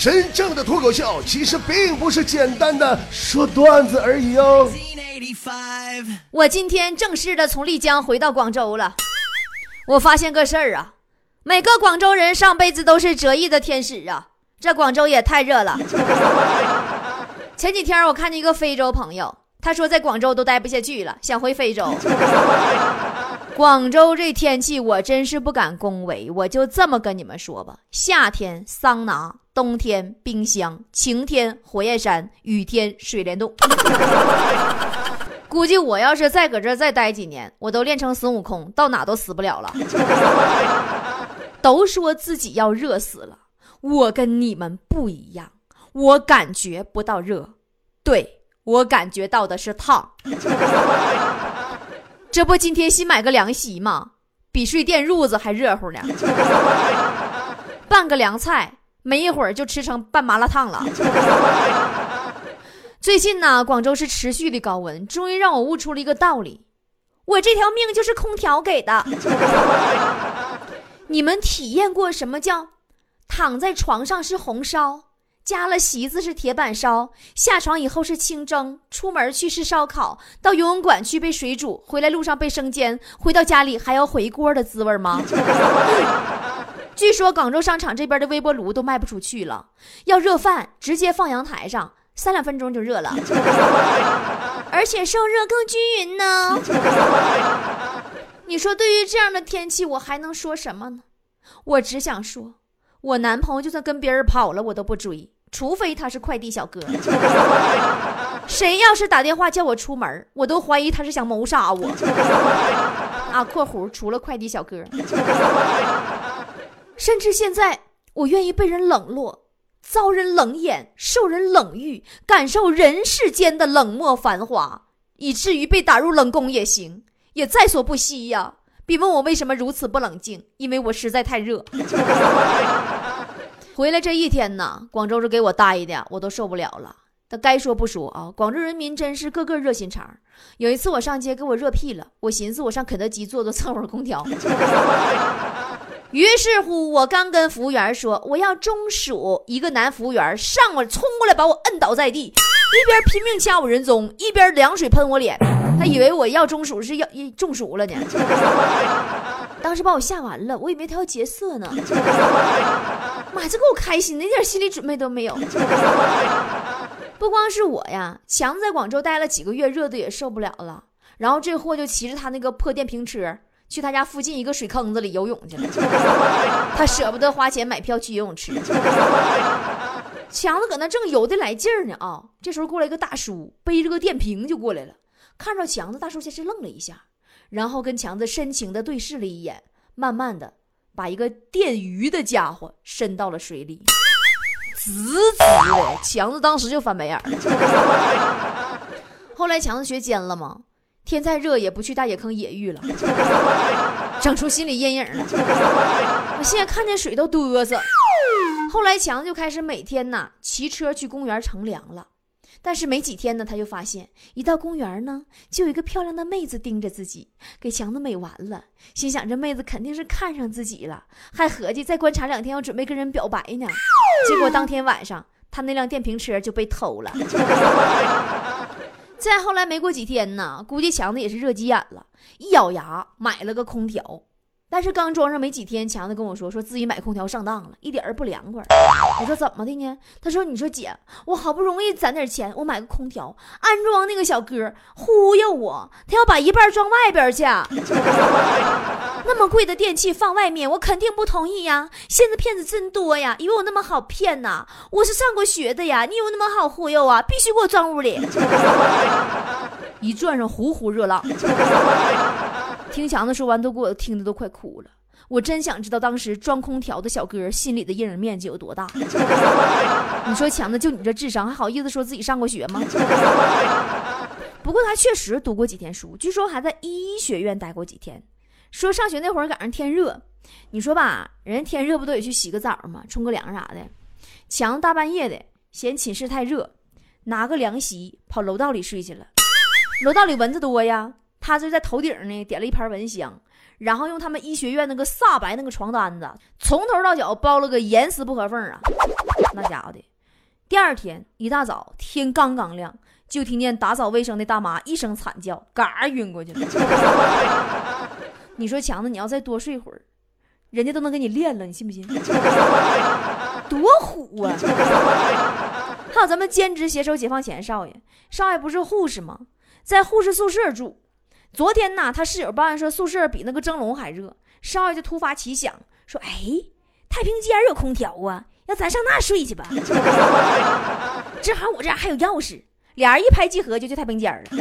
真正的脱口秀其实并不是简单的说段子而已哦。我今天正式的从丽江回到广州了，我发现个事儿啊，每个广州人上辈子都是折翼的天使啊！这广州也太热了。前几天我看见一个非洲朋友，他说在广州都待不下去了，想回非洲。广州这天气我真是不敢恭维，我就这么跟你们说吧：夏天桑拿，冬天冰箱，晴天火焰山，雨天水帘洞。估计我要是再搁这再待几年，我都练成孙悟空，到哪都死不了了。都说自己要热死了，我跟你们不一样，我感觉不到热，对我感觉到的是烫。这不今天新买个凉席吗？比睡电褥子还热乎呢。拌个凉菜，没一会儿就吃成拌麻辣烫了。最近呢，广州是持续的高温，终于让我悟出了一个道理：我这条命就是空调给的。你们体验过什么叫躺在床上是红烧？加了席子是铁板烧，下床以后是清蒸，出门去是烧烤，到游泳馆去被水煮，回来路上被生煎，回到家里还要回锅的滋味吗？据说广州商场这边的微波炉都卖不出去了，要热饭直接放阳台上，三两分钟就热了，而且受热更均匀呢。你说对于这样的天气，我还能说什么呢？我只想说，我男朋友就算跟别人跑了，我都不追。除非他是快递小哥，谁要是打电话叫我出门，我都怀疑他是想谋杀我。啊，括弧除了快递小哥，甚至现在我愿意被人冷落，遭人冷眼，受人冷遇，感受人世间的冷漠繁华，以至于被打入冷宫也行，也在所不惜呀。别问我为什么如此不冷静，因为我实在太热。回来这一天呢，广州是给我待的，我都受不了了。但该说不说啊，广州人民真是个个热心肠。有一次我上街给我热屁了，我寻思我上肯德基坐坐蹭会儿空调。于是乎，我刚跟服务员说我要中暑，一个男服务员上我冲过来把我摁倒在地，一边拼命掐我人中，一边凉水喷我脸。他以为我要中暑是要中暑了呢。当时把我吓完了，我以为他要劫色呢。妈，这给我开心的，一点心理准备都没有。不光是我呀，强子在广州待了几个月，热的也受不了了。然后这货就骑着他那个破电瓶车，去他家附近一个水坑子里游泳去了。他舍不得花钱买票去游泳池。强子搁那正游的来劲儿呢啊，这时候过来一个大叔，背着个电瓶就过来了。看着强子，大叔先是愣了一下，然后跟强子深情的对视了一眼，慢慢的。把一个电鱼的家伙伸到了水里，滋滋的，强子当时就翻白眼儿。后来强子学尖了吗？天再热也不去大野坑野浴了，整出心理阴影了。我现在看见水都嘚瑟。后来强子就开始每天呐骑车去公园乘凉了。但是没几天呢，他就发现一到公园呢，就有一个漂亮的妹子盯着自己，给强子美完了。心想这妹子肯定是看上自己了，还合计再观察两天，要准备跟人表白呢。结果当天晚上，他那辆电瓶车就被偷了。再后来没过几天呢，估计强子也是热急眼了，一咬牙买了个空调。但是刚装上没几天，强子跟我说，说自己买空调上当了，一点儿不凉快。我说怎么的呢？他说：“你说姐，我好不容易攒点钱，我买个空调，安装那个小哥忽悠我，他要把一半装外边去。那么贵的电器放外面，我肯定不同意呀。现在骗子真多呀，以为我那么好骗呐？我是上过学的呀，你有那么好忽悠啊？必须给我装屋里。一转上，呼呼热浪。”听强子说完，都给我听的都快哭了。我真想知道当时装空调的小哥心里的阴影面积有多大。你说强子就你这智商，还好意思说自己上过学吗？不过他确实读过几天书，据说还在医学院待过几天。说上学那会儿赶上天热，你说吧，人天热不都得去洗个澡吗？冲个凉啥的。强子大半夜的嫌寝室太热，拿个凉席跑楼道里睡去了。楼道里蚊子多呀。他就在头顶呢，点了一盘蚊香，然后用他们医学院那个煞白那个床单子，从头到脚包了个严丝不合缝啊。那家伙的。第二天一大早，天刚刚亮，就听见打扫卫生的大妈一声惨叫，嘎晕过去了。你说强子，你要再多睡会儿，人家都能给你练了，你信不信？多虎啊！还有咱们兼职携手解放前少爷，少爷不是护士吗？在护士宿舍住。昨天呢，他室友抱怨说宿舍比那个蒸笼还热，少爷就突发奇想说：“哎，太平间有空调啊，要咱上那睡去吧？正好我这还有钥匙。”俩人一拍即合，就去太平间了。第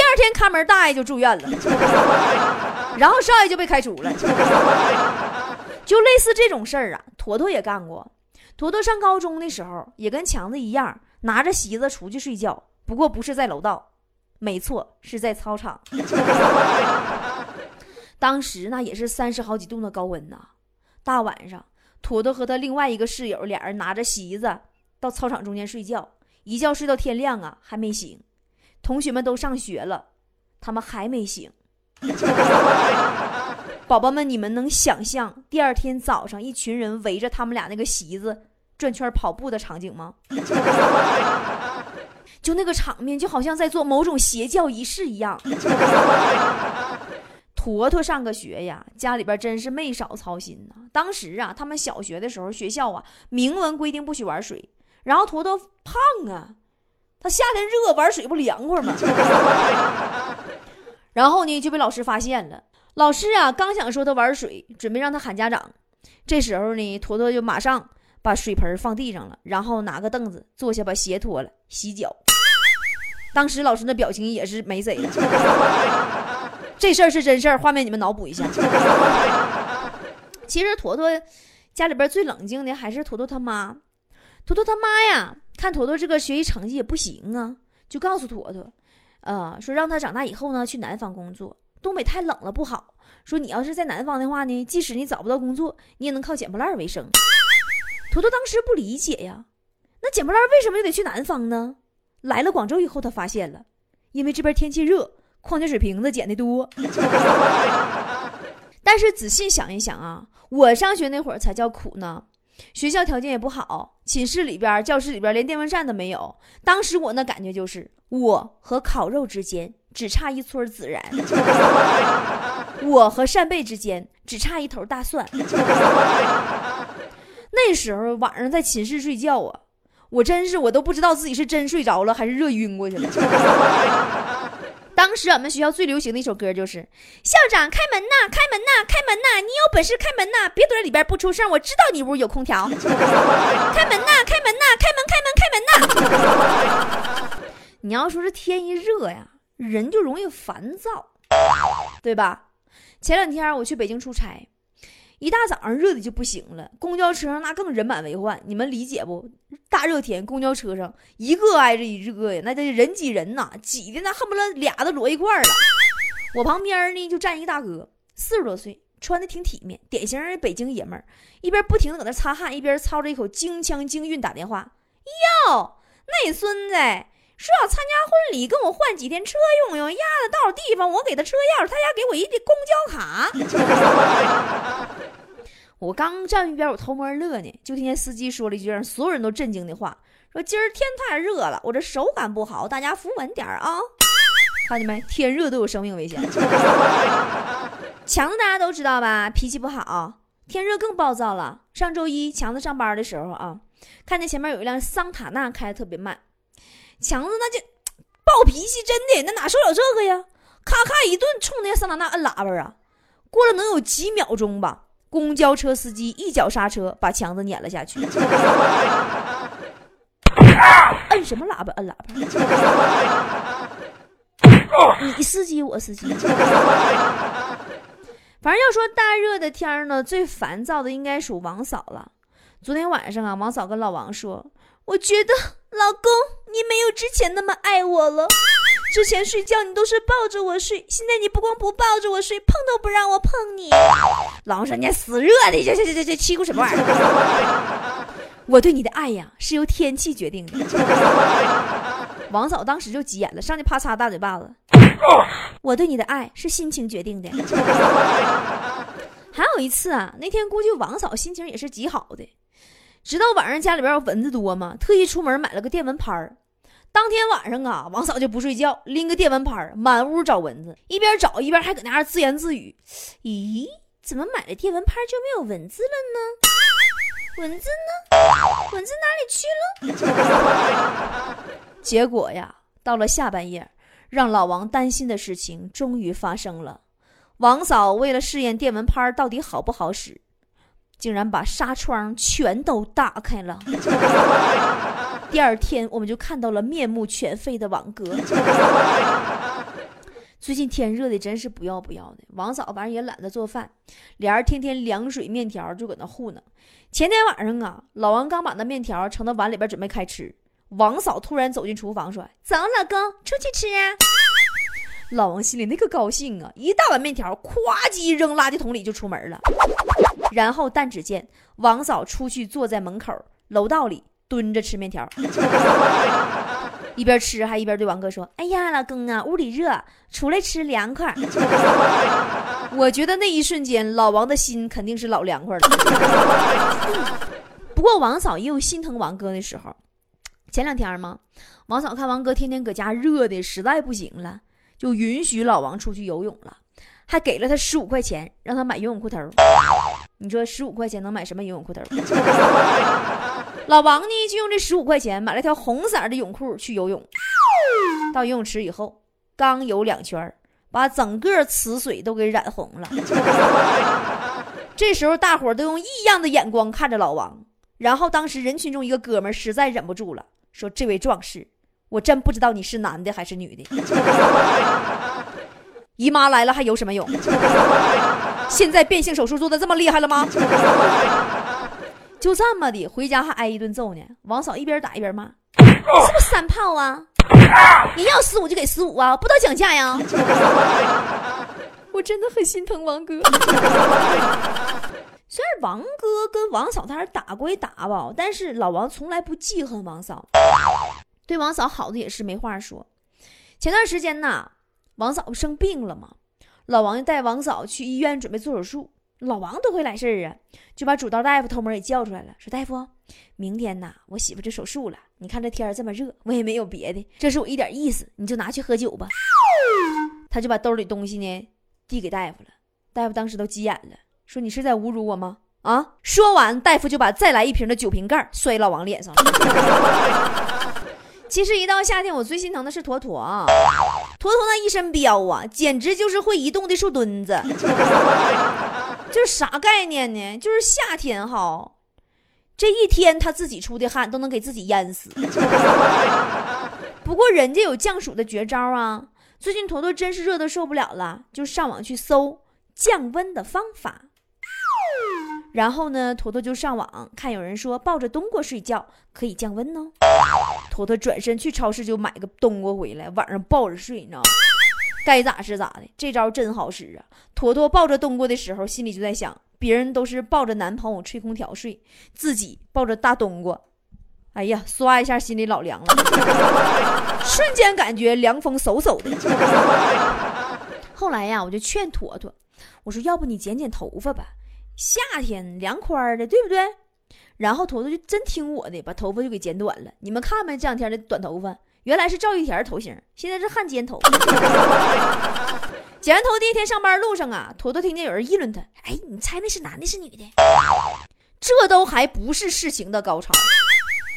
二天看门大爷就住院了，然后少爷就被开除了。就类似这种事儿啊，坨坨也干过。坨坨上高中的时候，也跟强子一样，拿着席子出去睡觉，不过不是在楼道，没错，是在操场。当时那也是三十好几度的高温呐，大晚上，坨坨和他另外一个室友俩人拿着席子到操场中间睡觉，一觉睡到天亮啊，还没醒。同学们都上学了，他们还没醒。宝宝们，你们能想象第二天早上一群人围着他们俩那个席子转圈跑步的场景吗？就那个场面，就好像在做某种邪教仪式一样。坨坨上个学呀，家里边真是没少操心呐。当时啊，他们小学的时候，学校啊明文规定不许玩水，然后坨坨胖啊，他夏天热玩水不凉快吗？然后呢就被老师发现了。老师啊，刚想说他玩水，准备让他喊家长，这时候呢，坨坨就马上把水盆放地上了，然后拿个凳子坐下，把鞋脱了，洗脚。当时老师那表情也是没谁了。这事儿是真事儿，画面你们脑补一下。其实坨坨家里边最冷静的还是坨坨他妈。坨坨他妈呀，看坨坨这个学习成绩也不行啊，就告诉坨坨，呃，说让他长大以后呢去南方工作。东北太冷了不好，说你要是在南方的话呢，即使你找不到工作，你也能靠捡破烂为生。坨坨当时不理解呀，那捡破烂为什么又得去南方呢？来了广州以后，他发现了，因为这边天气热，矿泉水瓶子捡的多。但是仔细想一想啊，我上学那会儿才叫苦呢，学校条件也不好，寝室里边、教室里边连电风扇都没有。当时我那感觉就是，我和烤肉之间。只差一撮孜然，我和扇贝之间只差一头大蒜。那时候晚上在寝室睡觉啊，我真是我都不知道自己是真睡着了还是热晕过去了。当时俺们学校最流行的一首歌就是：校长开门呐，开门呐，开门呐！你有本事开门呐，别躲在里边不出声，我知道你屋有空调。开门呐，开门呐，开门，开门，开门呐！你要说这天一热呀。人就容易烦躁，对吧？前两天我去北京出差，一大早上热的就不行了，公交车上那更人满为患。你们理解不？大热天公交车上一个挨着一个呀，那这人挤人呐，挤的那恨不得俩都摞一块儿了。我旁边呢就站一个大哥，四十多岁，穿的挺体面，典型的北京爷们儿，一边不停的搁那擦汗，一边操着一口京腔京韵打电话：“哟，那孙子。”说要参加婚礼，跟我换几天车用用。丫的到了地方，我给他车钥匙，他家给我一的公交卡。我刚站一边，我偷摸乐呢，就听见司机说了一句让所有人都震惊的话：“说今儿天太热了，我这手感不好，大家扶稳点啊！”看见没？天热都有生命危险。强子大家都知道吧？脾气不好，天热更暴躁了。上周一强子上班的时候啊，看见前面有一辆桑塔纳开的特别慢。强子那就暴脾气，真的那哪受得了这个呀？咔咔一顿冲那桑塔纳摁喇叭啊！过了能有几秒钟吧，公交车司机一脚刹车，把强子撵了下去。摁什么喇叭？摁喇叭？你司机，我司机。反正要说大热的天呢，最烦躁的应该属王嫂了。昨天晚上啊，王嫂跟老王说。我觉得老公，你没有之前那么爱我了。之前睡觉你都是抱着我睡，现在你不光不抱着我睡，碰都不让我碰你。老王说：“你死热的，这这这这欺负什么玩意儿？” 我对你的爱呀，是由天气决定的。王嫂当时就急眼了，上去啪嚓大嘴巴子。我对你的爱是心情决定的。还有一次啊，那天估计王嫂心情也是极好的。直到晚上家里边蚊子多嘛？特意出门买了个电蚊拍儿。当天晚上啊，王嫂就不睡觉，拎个电蚊拍满屋找蚊子，一边找一边还搁那儿自言自语：“咦，怎么买了电蚊拍就没有蚊子了呢？蚊子呢？蚊子哪里去了？” 结果呀，到了下半夜，让老王担心的事情终于发生了。王嫂为了试验电蚊拍到底好不好使，竟然把纱窗全都打开了。第二天，我们就看到了面目全非的王哥。最近天热的真是不要不要的，王嫂反正也懒得做饭，俩人天天凉水面条就搁那糊弄。前天晚上啊，老王刚把那面条盛到碗里边准备开吃，王嫂突然走进厨房说：“走，老公，出去吃啊！”老王心里那个高兴啊，一大碗面条咵叽扔垃圾桶里就出门了。然后但只见王嫂出去坐在门口楼道里蹲着吃面条，一边吃还一边对王哥说：“哎呀，老公啊，屋里热，出来吃凉快。”我觉得那一瞬间，老王的心肯定是老凉快了。不过王嫂也有心疼王哥的时候。前两天嘛，王嫂看王哥天天搁家热的实在不行了。就允许老王出去游泳了，还给了他十五块钱，让他买游泳裤头。你说十五块钱能买什么游泳裤头？老王呢，就用这十五块钱买了条红色的泳裤去游泳。到游泳池以后，刚游两圈，把整个池水都给染红了。这时候，大伙都用异样的眼光看着老王。然后，当时人群中一个哥们实在忍不住了，说：“这位壮士。”我真不知道你是男的还是女的。姨妈来了还有什么泳？现在变性手术做的这么厉害了吗？就这么的，回家还挨一顿揍呢。王嫂一边打一边骂：“是不是三炮啊？你要十五就给十五啊，不道讲价呀！” 我真的很心疼王哥。虽然王哥跟王嫂他是打归打吧，但是老王从来不记恨王嫂。对王嫂好的也是没话说。前段时间呢，王嫂不生病了吗？老王带王嫂去医院准备做手术，老王都会来事儿啊，就把主刀大夫偷摸给叫出来了，说：“大夫，明天呐，我媳妇就手术了。你看这天儿这么热，我也没有别的，这是我一点意思，你就拿去喝酒吧。”他就把兜里东西呢递给大夫了，大夫当时都急眼了，说：“你是在侮辱我吗？”啊！说完，大夫就把再来一瓶的酒瓶盖摔老王脸上了。其实一到夏天，我最心疼的是坨坨啊！坨坨那一身膘啊，简直就是会移动的树墩子。这啥概念呢？就是夏天哈，这一天他自己出的汗都能给自己淹死。不过人家有降暑的绝招啊！最近坨坨真是热的受不了了，就上网去搜降温的方法。然后呢，坨坨就上网看，有人说抱着冬瓜睡觉可以降温哦。坨坨转身去超市就买个冬瓜回来，晚上抱着睡，你知道吗？该咋是咋的，这招真好使啊！坨坨抱着冬瓜的时候，心里就在想：别人都是抱着男朋友吹空调睡，自己抱着大冬瓜，哎呀，唰一下心里老凉了，瞬间感觉凉风嗖嗖的。后来呀，我就劝坨坨，我说要不你剪剪头发吧。夏天凉快的，对不对？然后坨坨就真听我的，把头发就给剪短了。你们看没？这两天的短头发，原来是赵玉田头型，现在是汉奸头。剪完头第一天上班路上啊，坨坨听见有人议论他：“哎，你猜那是男的是女的？”这都还不是事情的高潮，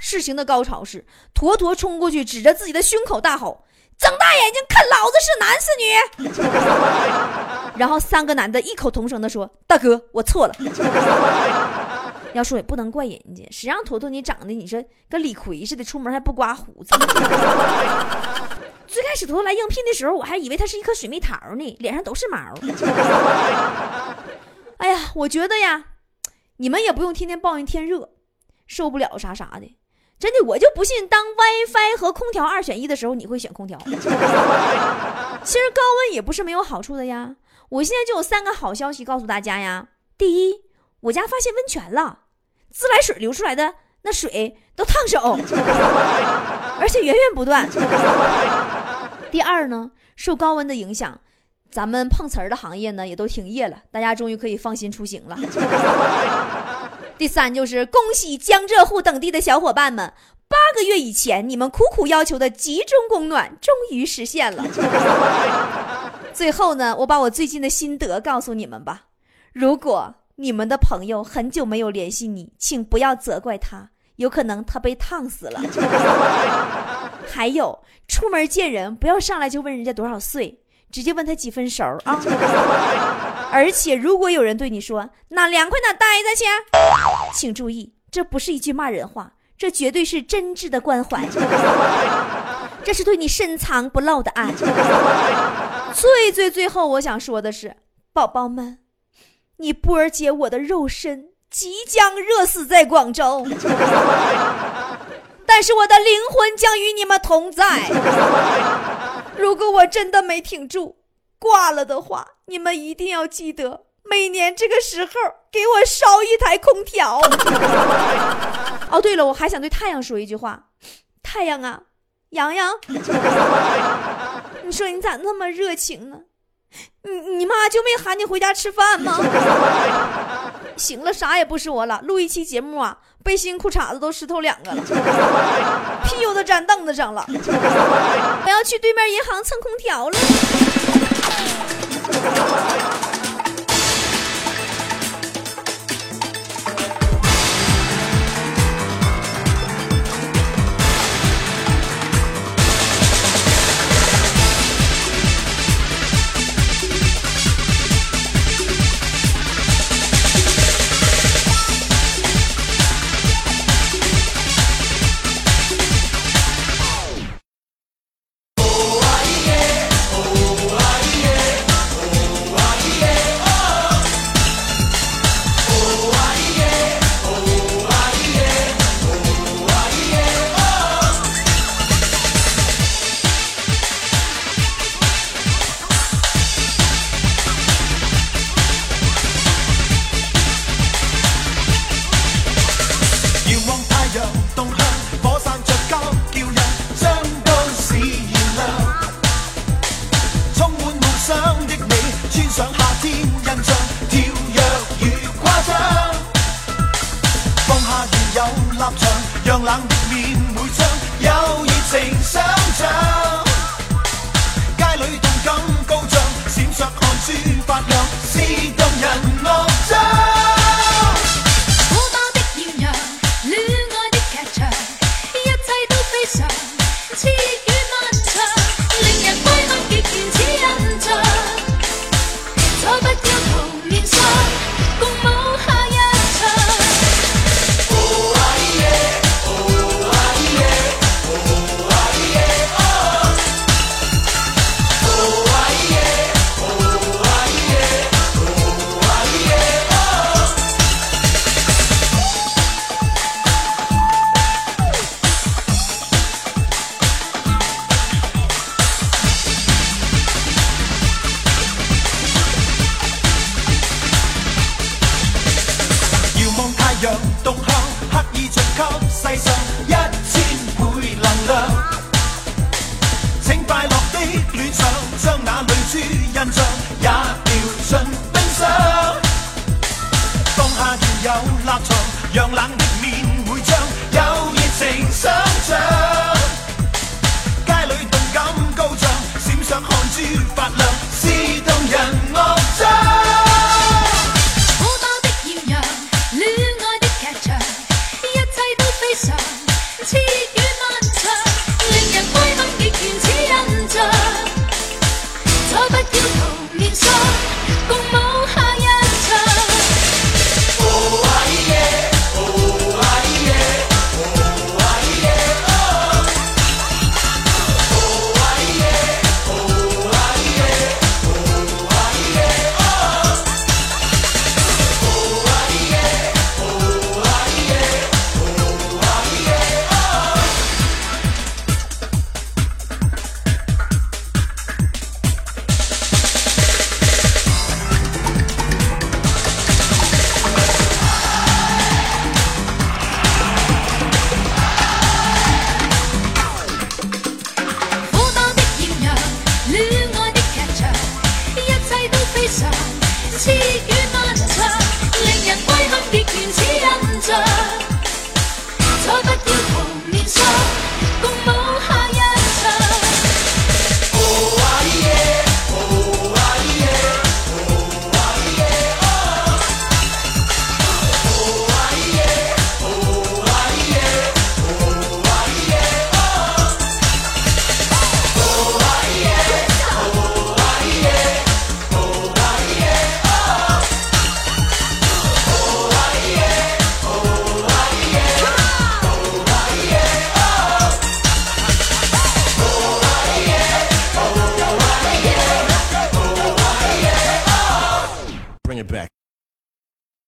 事情的高潮是坨坨冲过去，指着自己的胸口大吼：“睁大眼睛看，老子是男是女？” 然后三个男的异口同声的说：“大哥，我错了。”要说也不能怪人家，谁让坨坨你长得你说跟李逵似的，出门还不刮胡子。最开始坨坨来应聘的时候，我还以为他是一颗水蜜桃呢，脸上都是毛。哎呀，我觉得呀，你们也不用天天抱怨天热，受不了啥啥的。真的，我就不信当 WiFi 和空调二选一的时候，你会选空调。其实高温也不是没有好处的呀。我现在就有三个好消息告诉大家呀！第一，我家发现温泉了，自来水流出来的那水都烫手，而且源源不断。第二呢，受高温的影响，咱们碰瓷儿的行业呢也都停业了，大家终于可以放心出行了。第三就是恭喜江浙沪等地的小伙伴们，八个月以前你们苦苦要求的集中供暖终于实现了。最后呢，我把我最近的心得告诉你们吧。如果你们的朋友很久没有联系你，请不要责怪他，有可能他被烫死了。还有，出门见人不要上来就问人家多少岁，直接问他几分熟啊。而且，如果有人对你说哪凉快哪待着去，请注意，这不是一句骂人话，这绝对是真挚的关怀，这是对你深藏不露的爱。最最最后，我想说的是，宝宝们。你波儿姐，我的肉身即将热死在广州，但是我的灵魂将与你们同在。如果我真的没挺住，挂了的话，你们一定要记得，每年这个时候给我烧一台空调。哦，对了，我还想对太阳说一句话：太阳啊，阳阳，你说你咋那么热情呢？你你妈就没喊你回家吃饭吗？行了，啥也不说了，录一期节目啊，背心裤衩子都湿透两个了，屁股都粘凳子上了。我要去对面银行蹭空调了。让冷面每张有热情相